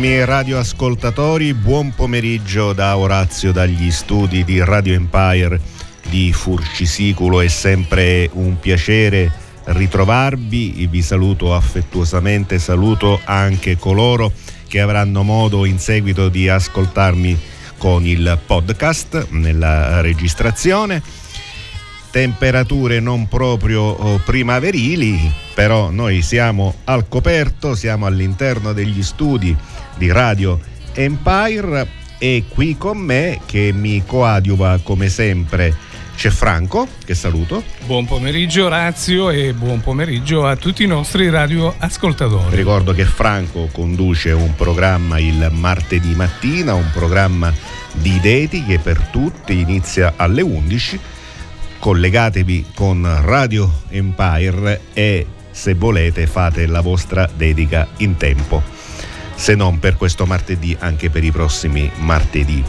Carissimi radioascoltatori, buon pomeriggio da Orazio dagli studi di Radio Empire di Furcisiculo. È sempre un piacere ritrovarvi, vi saluto affettuosamente, saluto anche coloro che avranno modo in seguito di ascoltarmi con il podcast nella registrazione temperature non proprio oh, primaverili, però noi siamo al coperto, siamo all'interno degli studi di Radio Empire e qui con me che mi coadiuva come sempre c'è Franco, che saluto. Buon pomeriggio Razio e buon pomeriggio a tutti i nostri radioascoltatori. Ricordo che Franco conduce un programma il martedì mattina, un programma di Deti che per tutti inizia alle 11 collegatevi con Radio Empire e se volete fate la vostra dedica in tempo, se non per questo martedì anche per i prossimi martedì.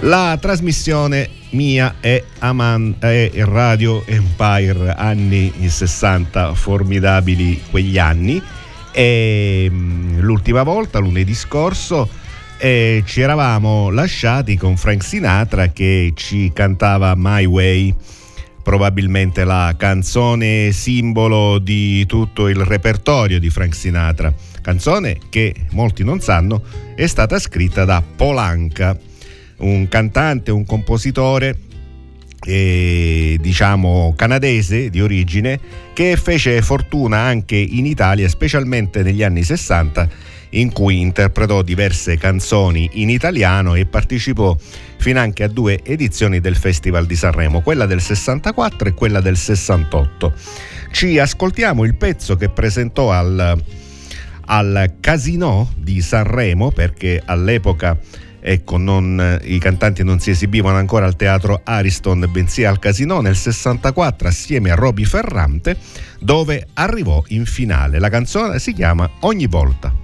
La trasmissione mia è, Aman- è Radio Empire, anni 60, formidabili quegli anni. E mm, l'ultima volta, lunedì scorso, eh, ci eravamo lasciati con Frank Sinatra che ci cantava My Way probabilmente la canzone simbolo di tutto il repertorio di Frank Sinatra. Canzone che molti non sanno è stata scritta da Polanca, un cantante, un compositore eh, diciamo canadese di origine che fece fortuna anche in Italia, specialmente negli anni 60 in cui interpretò diverse canzoni in italiano e partecipò fino anche a due edizioni del Festival di Sanremo, quella del 64 e quella del 68. Ci ascoltiamo il pezzo che presentò al, al Casino di Sanremo perché all'epoca ecco, non, i cantanti non si esibivano ancora al teatro Ariston, bensì al Casino nel 64 assieme a Roby Ferrante, dove arrivò in finale. La canzone si chiama Ogni volta.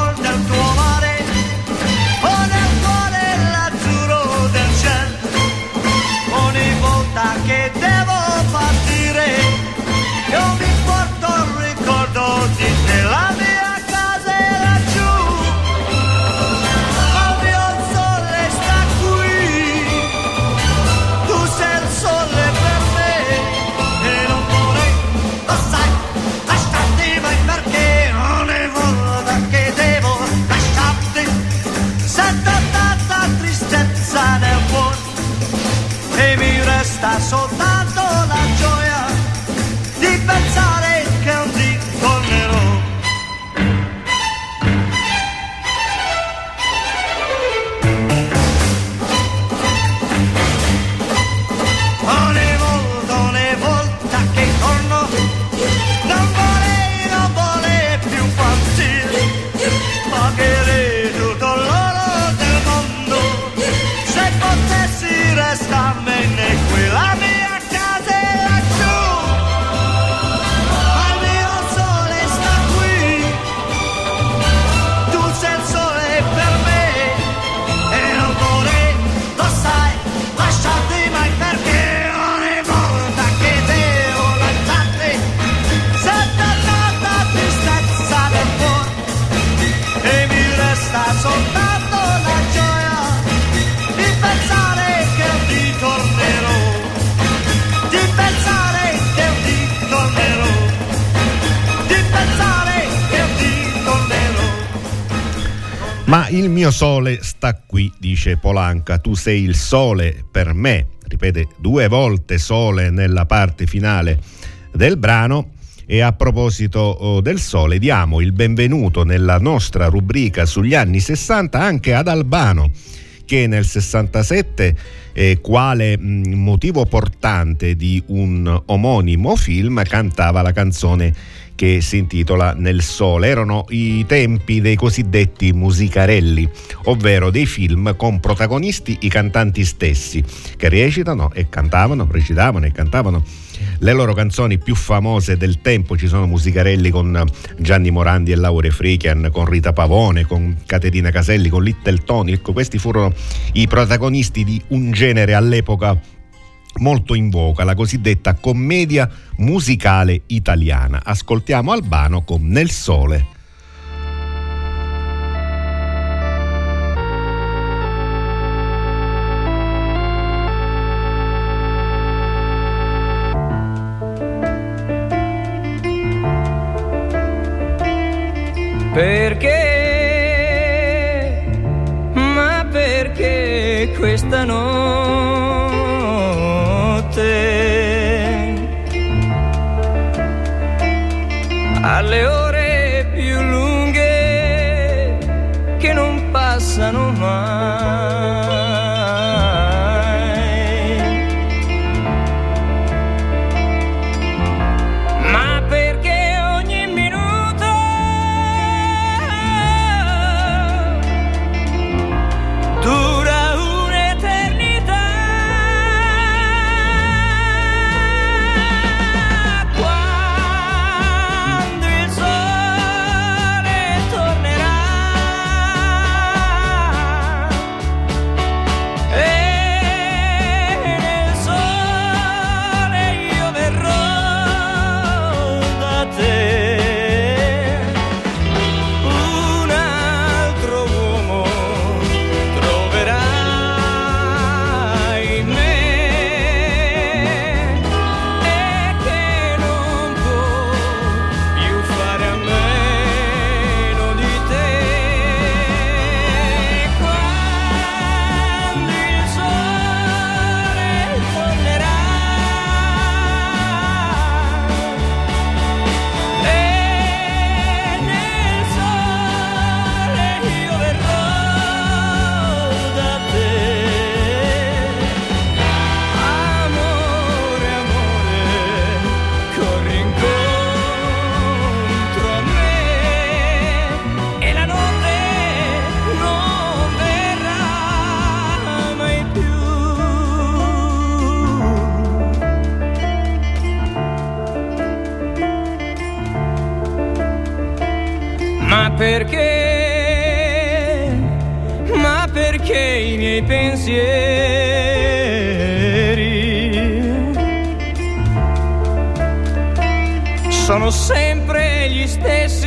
mio sole sta qui, dice Polanca, tu sei il sole per me, ripete due volte sole nella parte finale del brano. E a proposito oh, del sole, diamo il benvenuto nella nostra rubrica sugli anni 60 anche ad Albano, che nel 67 eh, quale mh, motivo portante di un omonimo film cantava la canzone che si intitola Nel Sole. Erano i tempi dei cosiddetti musicarelli, ovvero dei film con protagonisti i cantanti stessi, che recitano e cantavano, recitavano e cantavano le loro canzoni più famose del tempo. Ci sono musicarelli con Gianni Morandi e Laure Frichian, con Rita Pavone, con Caterina Caselli, con Little Tony. Ecco, questi furono i protagonisti di un genere all'epoca molto in voga, la cosiddetta commedia musicale italiana. Ascoltiamo Albano con Nel Sole. Perché? Ma perché questa notte? Alle ore più lunghe che non passano mai. Perché? Ma perché i miei pensieri sono sempre gli stessi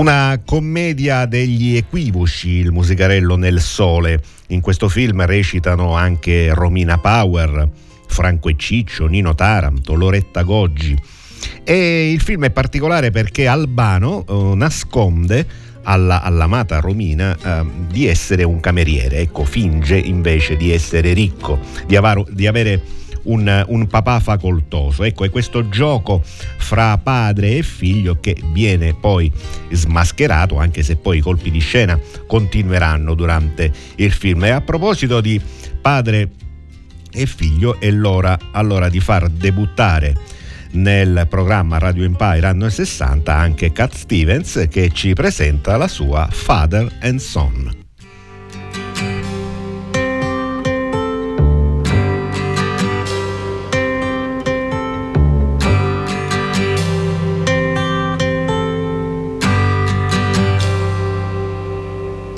Una commedia degli equivoci, il musicarello nel sole. In questo film recitano anche Romina Power, Franco e Ciccio, Nino Taranto, Loretta Goggi. E il film è particolare perché Albano eh, nasconde alla, all'amata Romina eh, di essere un cameriere, ecco, finge invece di essere ricco, di, avaro- di avere un, un papà facoltoso. Ecco, è questo gioco fra padre e figlio che viene poi smascherato, anche se poi i colpi di scena continueranno durante il film. E a proposito di padre e figlio, è l'ora allora di far debuttare nel programma Radio Empire anno 60 anche Cat Stevens che ci presenta la sua Father and Son.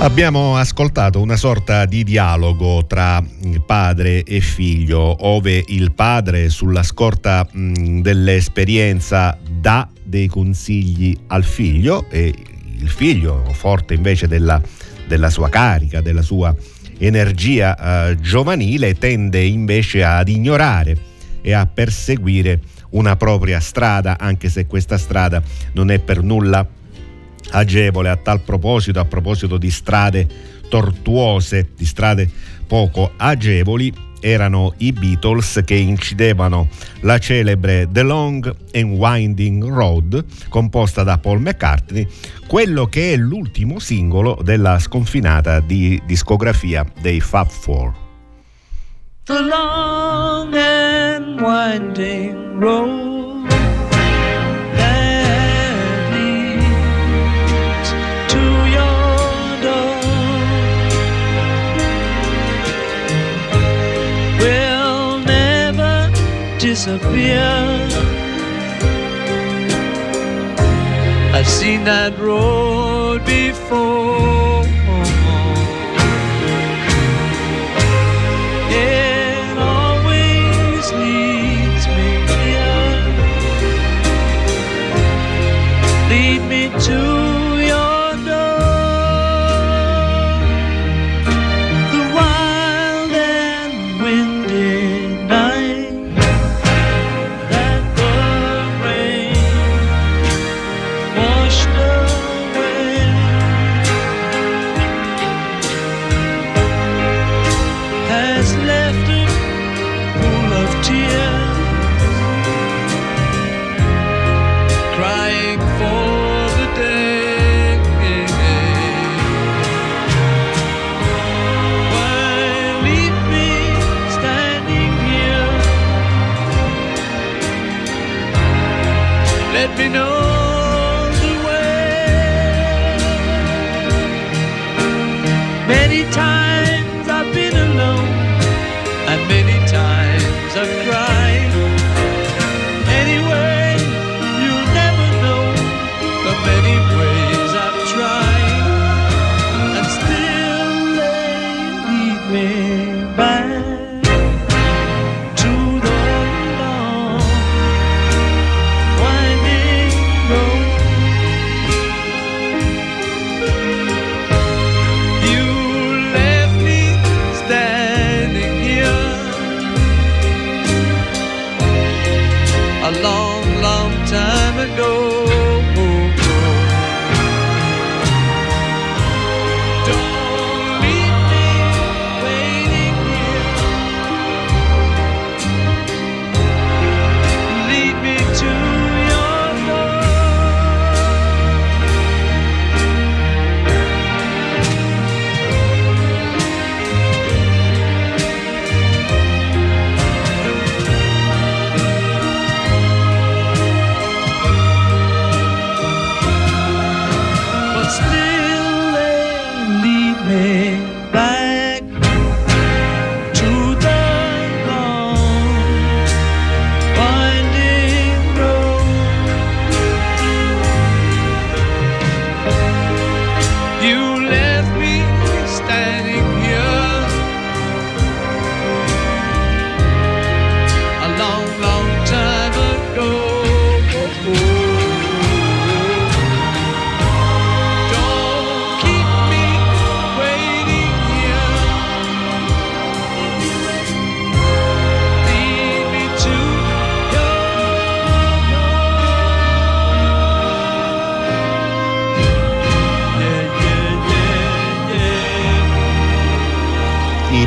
Abbiamo ascoltato una sorta di dialogo tra padre e figlio, ove il padre sulla scorta mh, dell'esperienza dà dei consigli al figlio e il figlio, forte invece della, della sua carica, della sua energia eh, giovanile, tende invece ad ignorare e a perseguire una propria strada, anche se questa strada non è per nulla agevole a tal proposito, a proposito di strade tortuose, di strade poco agevoli, erano i Beatles che incidevano la celebre The Long and Winding Road, composta da Paul McCartney, quello che è l'ultimo singolo della sconfinata di discografia dei Fab Four. the long and winding road I've seen that road before.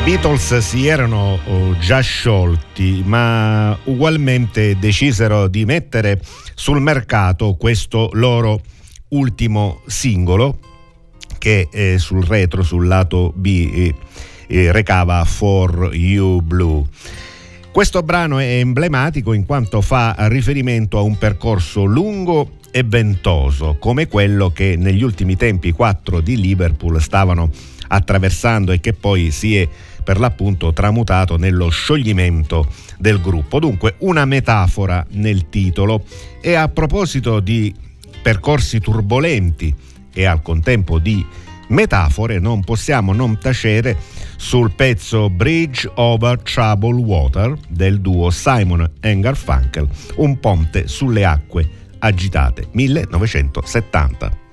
Beatles si erano oh, già sciolti, ma ugualmente decisero di mettere sul mercato questo loro ultimo singolo che eh, sul retro, sul lato B, eh, eh, recava For You Blue. Questo brano è emblematico in quanto fa riferimento a un percorso lungo e ventoso, come quello che negli ultimi tempi i quattro di Liverpool stavano attraversando e che poi si è per l'appunto tramutato nello scioglimento del gruppo. Dunque una metafora nel titolo e a proposito di percorsi turbolenti e al contempo di metafore non possiamo non tacere sul pezzo Bridge over Troubled Water del duo Simon Garfunkel, un ponte sulle acque agitate 1970.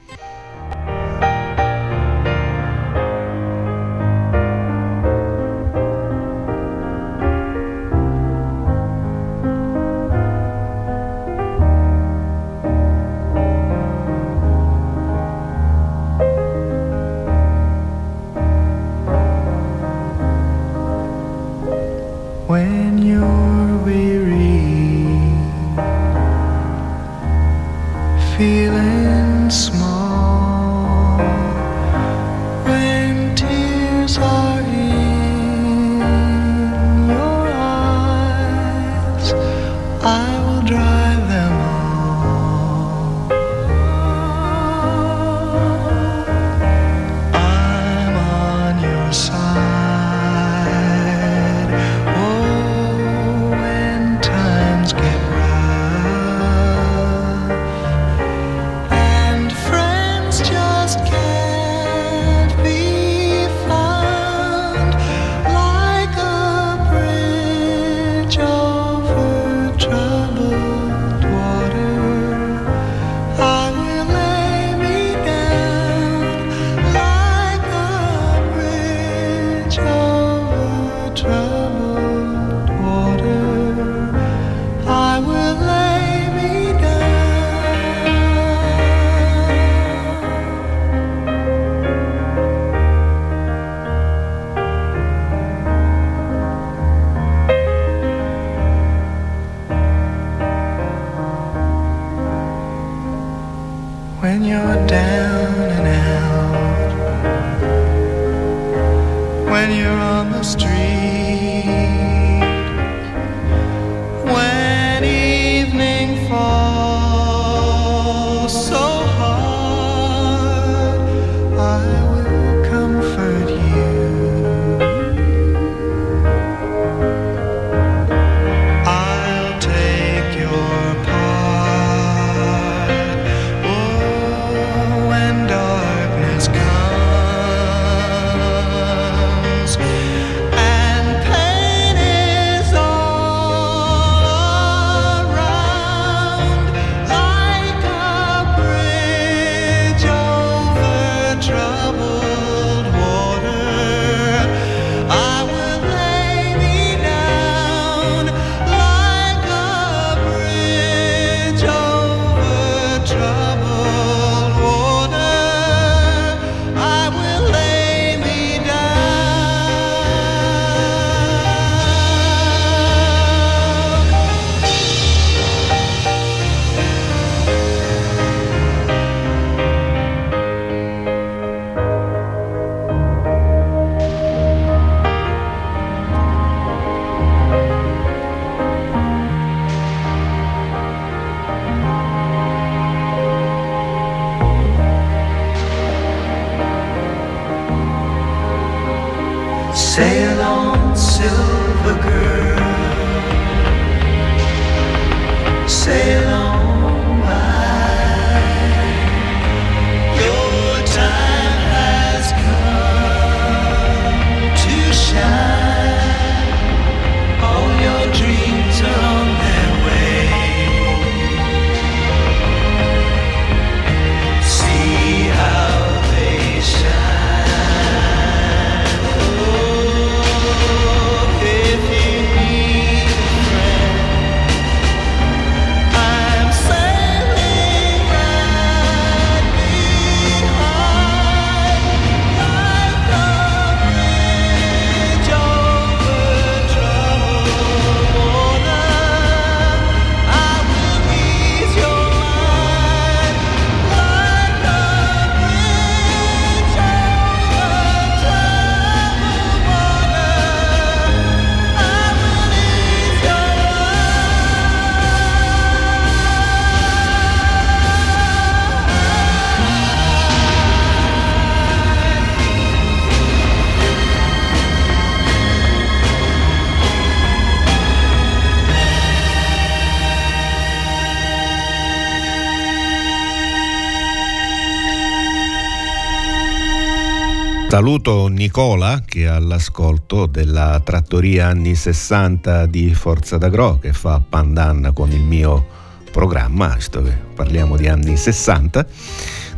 Saluto Nicola che è all'ascolto della trattoria anni 60 di Forza d'Agro che fa pandan con il mio programma, parliamo di anni 60,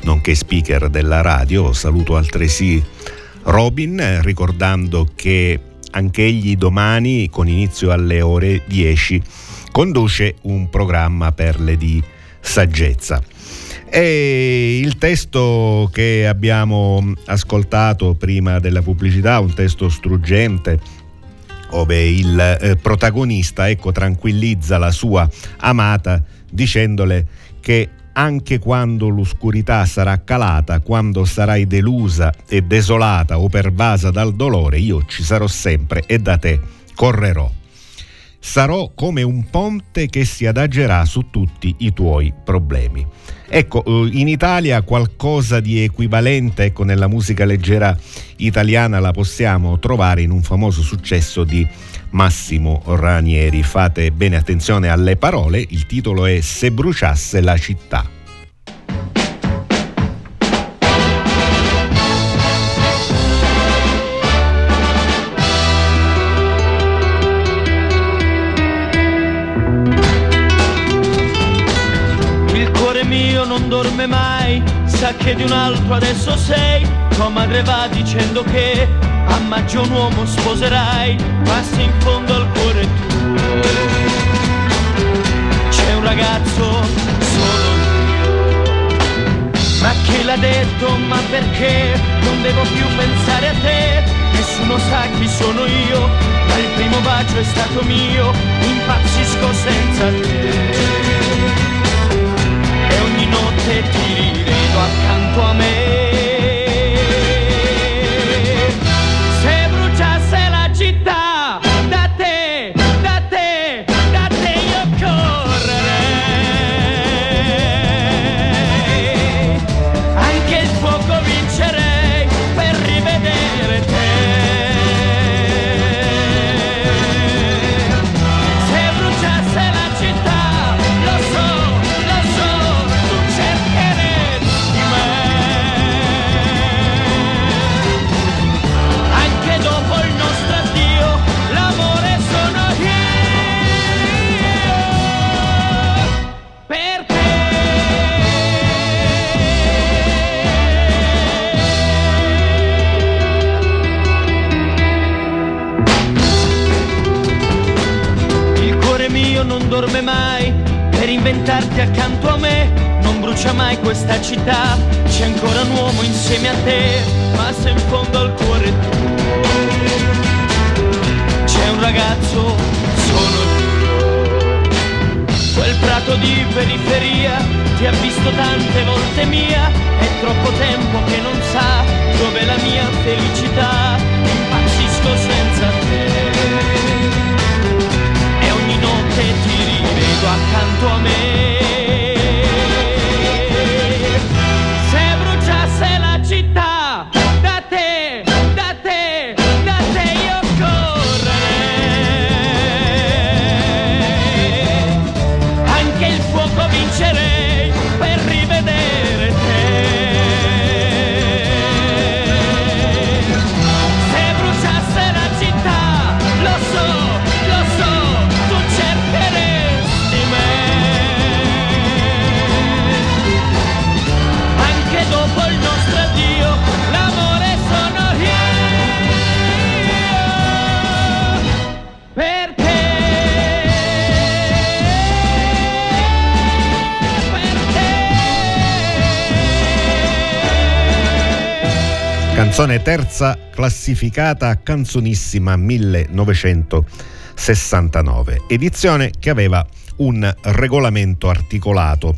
nonché speaker della radio. Saluto altresì Robin ricordando che anche egli domani con inizio alle ore 10 conduce un programma perle di saggezza. E il testo che abbiamo ascoltato prima della pubblicità, un testo struggente, dove il eh, protagonista ecco, tranquillizza la sua amata dicendole che anche quando l'oscurità sarà calata, quando sarai delusa e desolata o pervasa dal dolore, io ci sarò sempre e da te correrò. Sarò come un ponte che si adagerà su tutti i tuoi problemi. Ecco, eh, in Italia qualcosa di equivalente ecco, nella musica leggera italiana la possiamo trovare in un famoso successo di Massimo Ranieri. Fate bene attenzione alle parole, il titolo è Se bruciasse la città. Dorme mai, sa che di un altro adesso sei, tua madre va dicendo che a maggio un uomo sposerai, passi in fondo al cuore tuo. C'è un ragazzo solo. Io, ma chi l'ha detto, ma perché? Non devo più pensare a te, nessuno sa chi sono io, ma il primo bacio è stato mio, impazzisco senza te notte ti rivedo accanto a me Canzone terza classificata canzonissima 1969, edizione che aveva un regolamento articolato.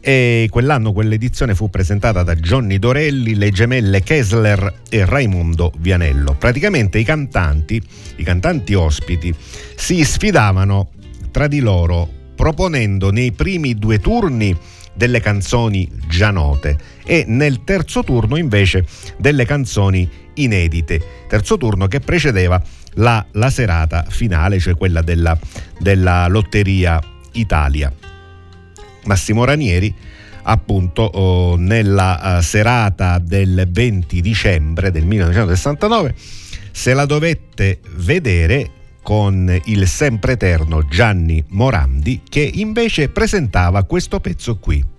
E quell'anno quell'edizione fu presentata da Johnny Dorelli, le gemelle Kessler e Raimundo Vianello. Praticamente i cantanti, i cantanti ospiti, si sfidavano tra di loro proponendo nei primi due turni delle canzoni già note e nel terzo turno invece delle canzoni inedite. Terzo turno che precedeva la, la serata finale, cioè quella della, della Lotteria Italia. Massimo Ranieri appunto oh, nella uh, serata del 20 dicembre del 1969 se la dovette vedere con il sempre eterno Gianni Morandi che invece presentava questo pezzo qui.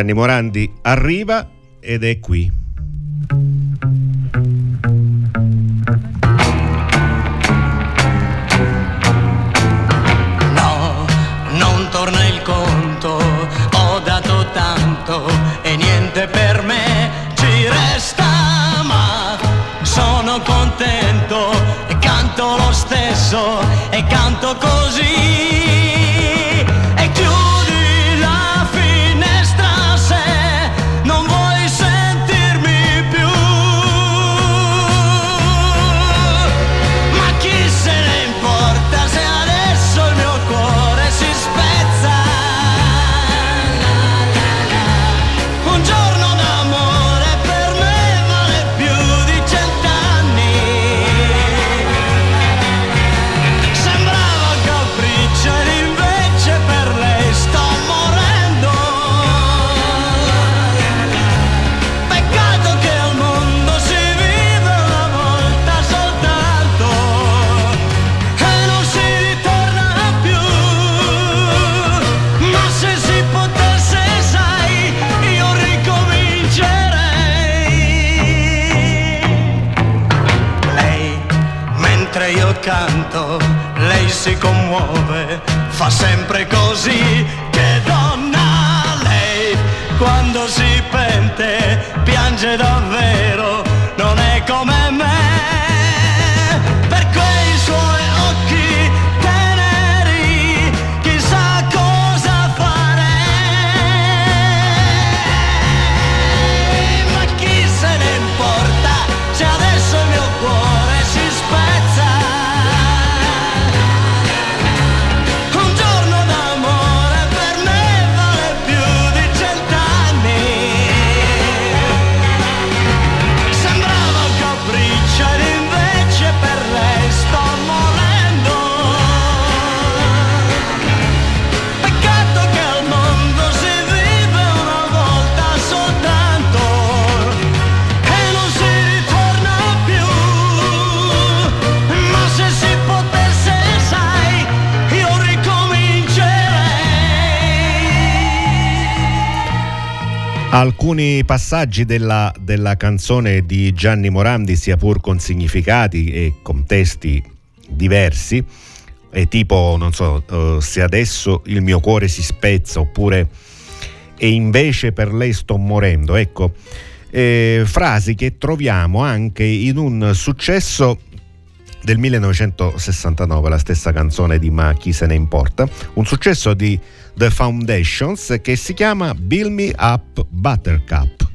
Gianni Morandi arriva ed è qui. Canto, lei si commuove, fa sempre così, che donna lei, quando si pente, piange davvero, non è come Alcuni passaggi della, della, canzone di Gianni Morandi, sia pur con significati e contesti diversi, è tipo, non so, uh, se adesso il mio cuore si spezza oppure e invece per lei sto morendo. Ecco, eh, frasi che troviamo anche in un successo del 1969, la stessa canzone di Ma chi se ne importa, un successo di The Foundations che si chiama Build Me Up Buttercup.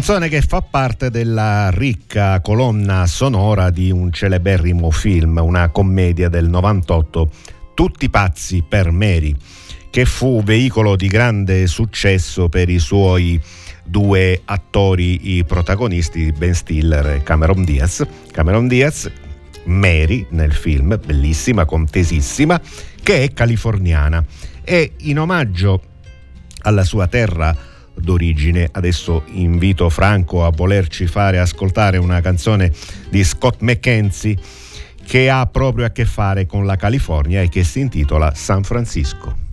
Canzone che fa parte della ricca colonna sonora di un celeberrimo film, una commedia del 98, Tutti pazzi per Mary, che fu veicolo di grande successo per i suoi due attori i protagonisti, Ben Stiller e Cameron Diaz. Cameron Diaz, Mary nel film, bellissima, contesissima, che è californiana e in omaggio alla sua terra d'origine. Adesso invito Franco a volerci fare ascoltare una canzone di Scott McKenzie che ha proprio a che fare con la California e che si intitola San Francisco.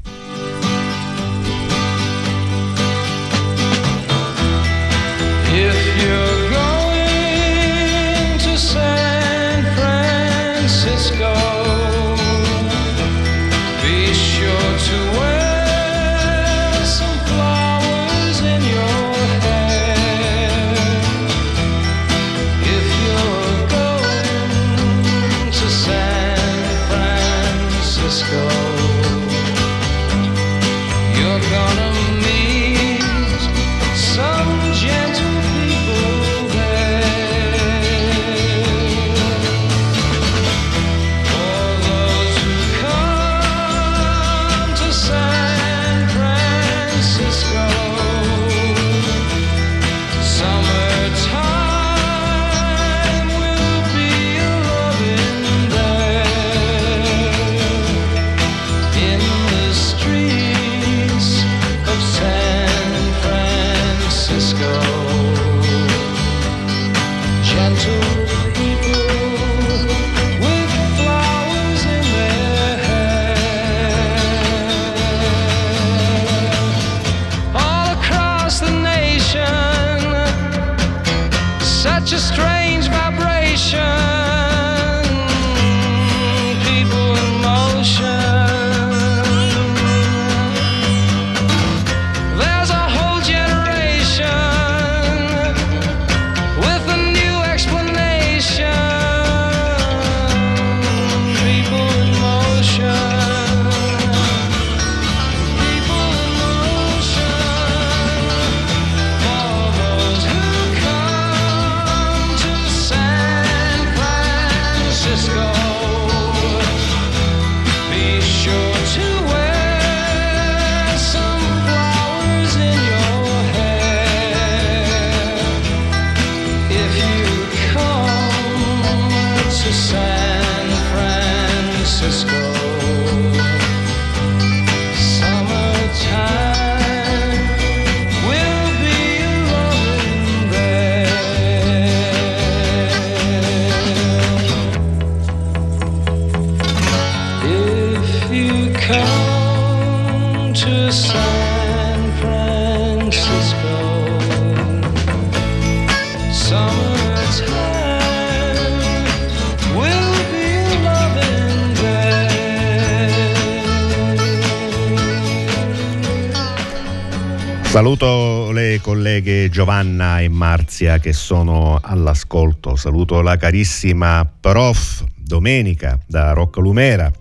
Giovanna e Marzia che sono all'ascolto, saluto la carissima prof Domenica da Rocca Lumera.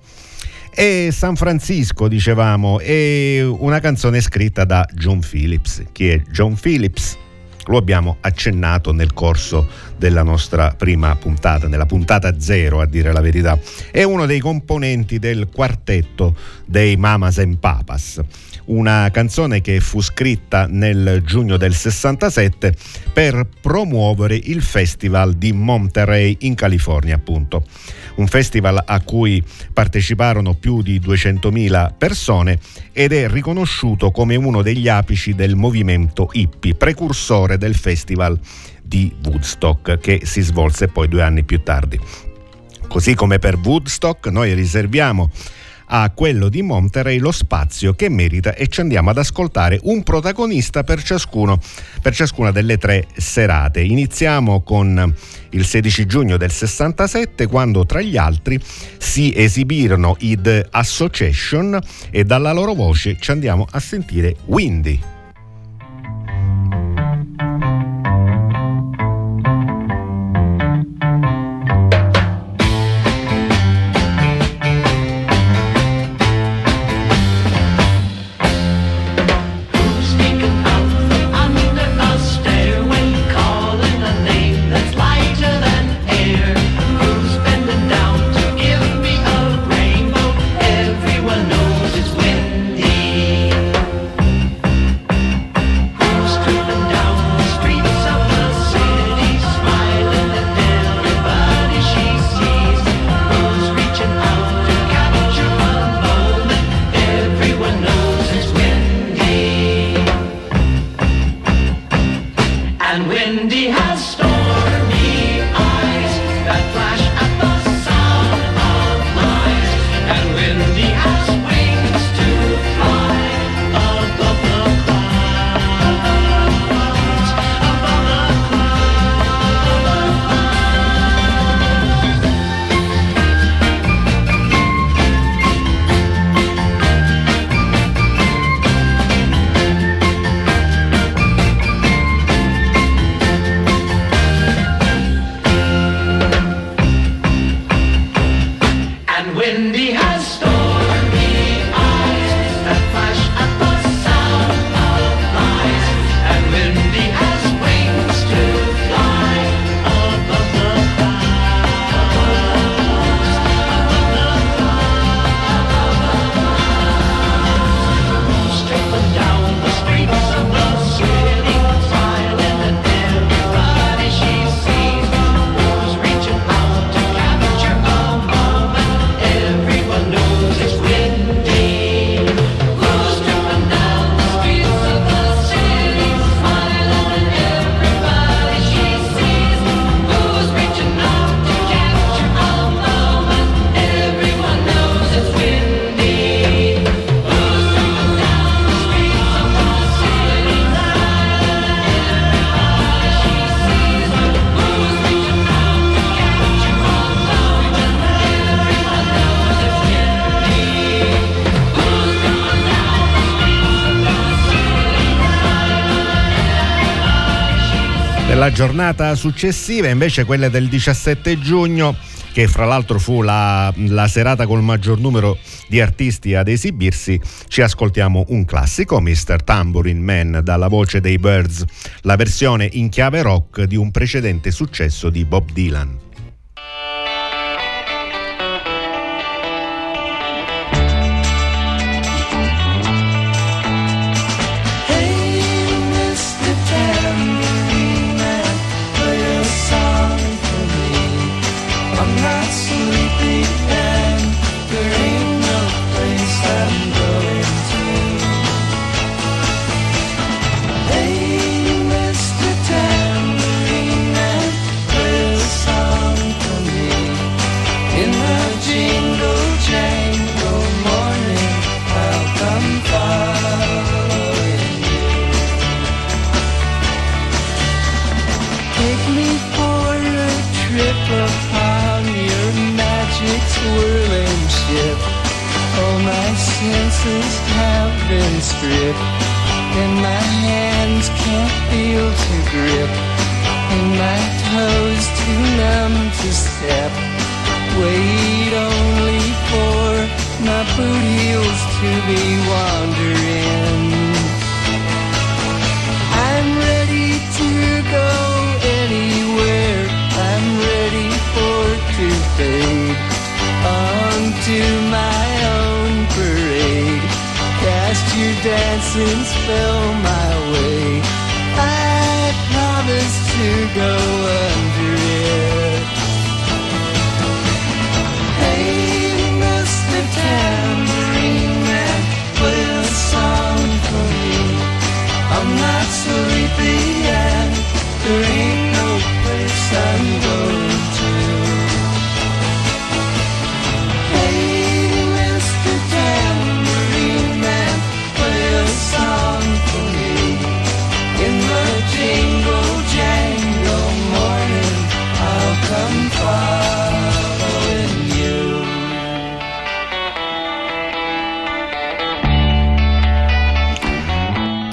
E San Francisco, dicevamo, è una canzone scritta da John Phillips. Chi è John Phillips? Lo abbiamo accennato nel corso della nostra prima puntata, nella puntata zero a dire la verità. È uno dei componenti del quartetto dei Mamas and Papas una canzone che fu scritta nel giugno del 67 per promuovere il festival di Monterey in California, appunto. Un festival a cui parteciparono più di 200.000 persone ed è riconosciuto come uno degli apici del movimento hippie, precursore del festival di Woodstock che si svolse poi due anni più tardi. Così come per Woodstock noi riserviamo a quello di Monterey lo spazio che merita e ci andiamo ad ascoltare un protagonista per, ciascuno, per ciascuna delle tre serate. Iniziamo con il 16 giugno del 67 quando tra gli altri si esibirono i The Association e dalla loro voce ci andiamo a sentire Windy. Nella giornata successiva, invece, quella del 17 giugno, che fra l'altro fu la, la serata col maggior numero di artisti ad esibirsi, ci ascoltiamo un classico, Mr. Tambourine Man, dalla voce dei Birds, la versione in chiave rock di un precedente successo di Bob Dylan. boot heels to be wandering. I'm ready to go anywhere. I'm ready for to fade onto my own parade. Cast your dancing spell my way. I promise to go away. see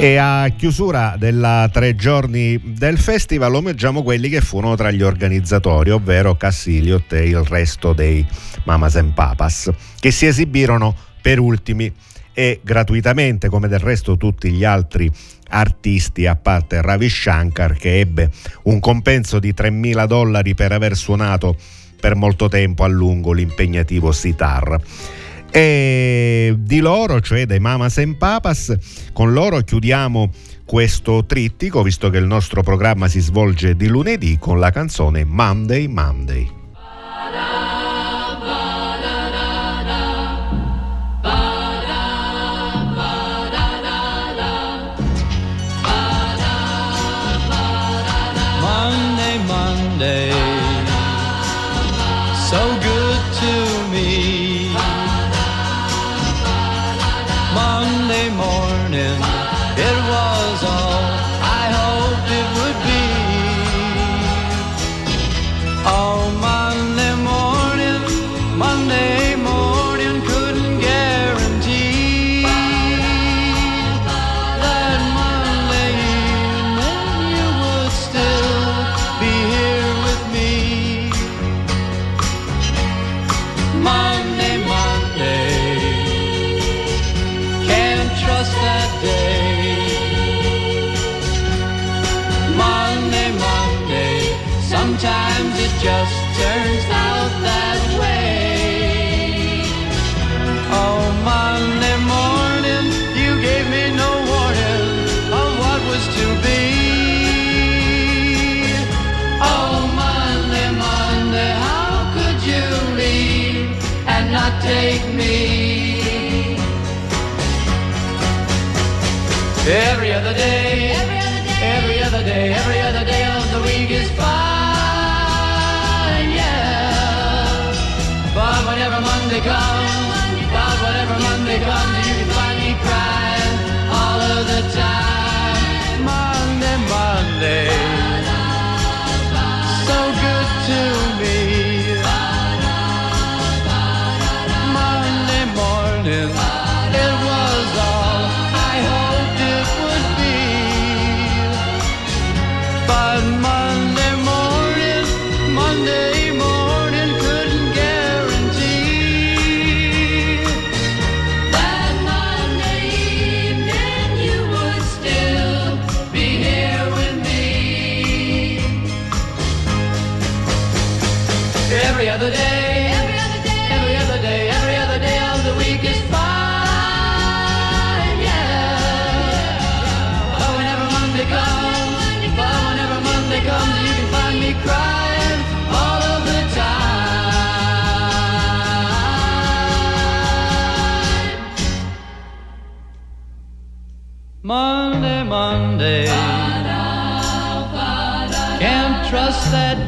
E a chiusura della tre giorni del festival omeggiamo quelli che furono tra gli organizzatori, ovvero Cassiliot e il resto dei Mamas and Papas, che si esibirono per ultimi e gratuitamente, come del resto tutti gli altri artisti, a parte Ravi Shankar che ebbe un compenso di 3.000 dollari per aver suonato per molto tempo a lungo l'impegnativo sitar. E di loro, cioè dei Mamas and Papas, con loro chiudiamo questo trittico, visto che il nostro programma si svolge di lunedì con la canzone Monday Monday.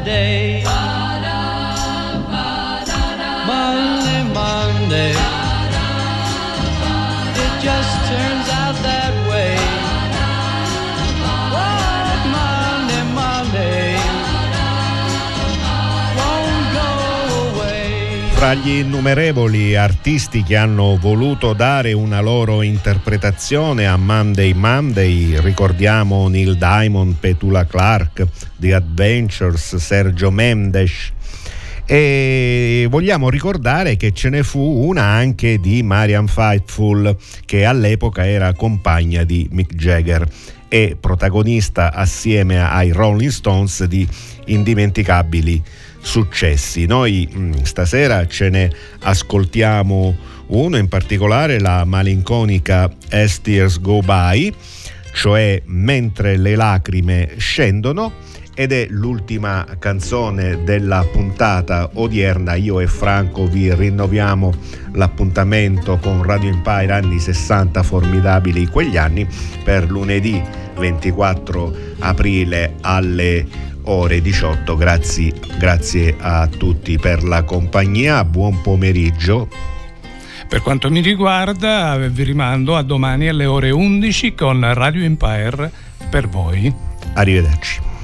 day. Fra gli innumerevoli artisti che hanno voluto dare una loro interpretazione a Monday Monday. Ricordiamo Neil Diamond, Petula Clark, The Adventures, Sergio Mendes. E vogliamo ricordare che ce ne fu una anche di Marian Faithful che all'epoca era compagna di Mick Jagger e protagonista assieme ai Rolling Stones di indimenticabili successi. Noi mh, stasera ce ne ascoltiamo uno, in particolare la malinconica As Tears Go By, cioè Mentre le lacrime scendono, ed è l'ultima canzone della puntata odierna. Io e Franco vi rinnoviamo l'appuntamento con Radio Empire anni 60 formidabili quegli anni per lunedì 24 aprile alle ore 18. Grazie, grazie a tutti per la compagnia, buon pomeriggio. Per quanto mi riguarda, vi rimando a domani alle ore 11 con Radio Empire per voi. Arrivederci.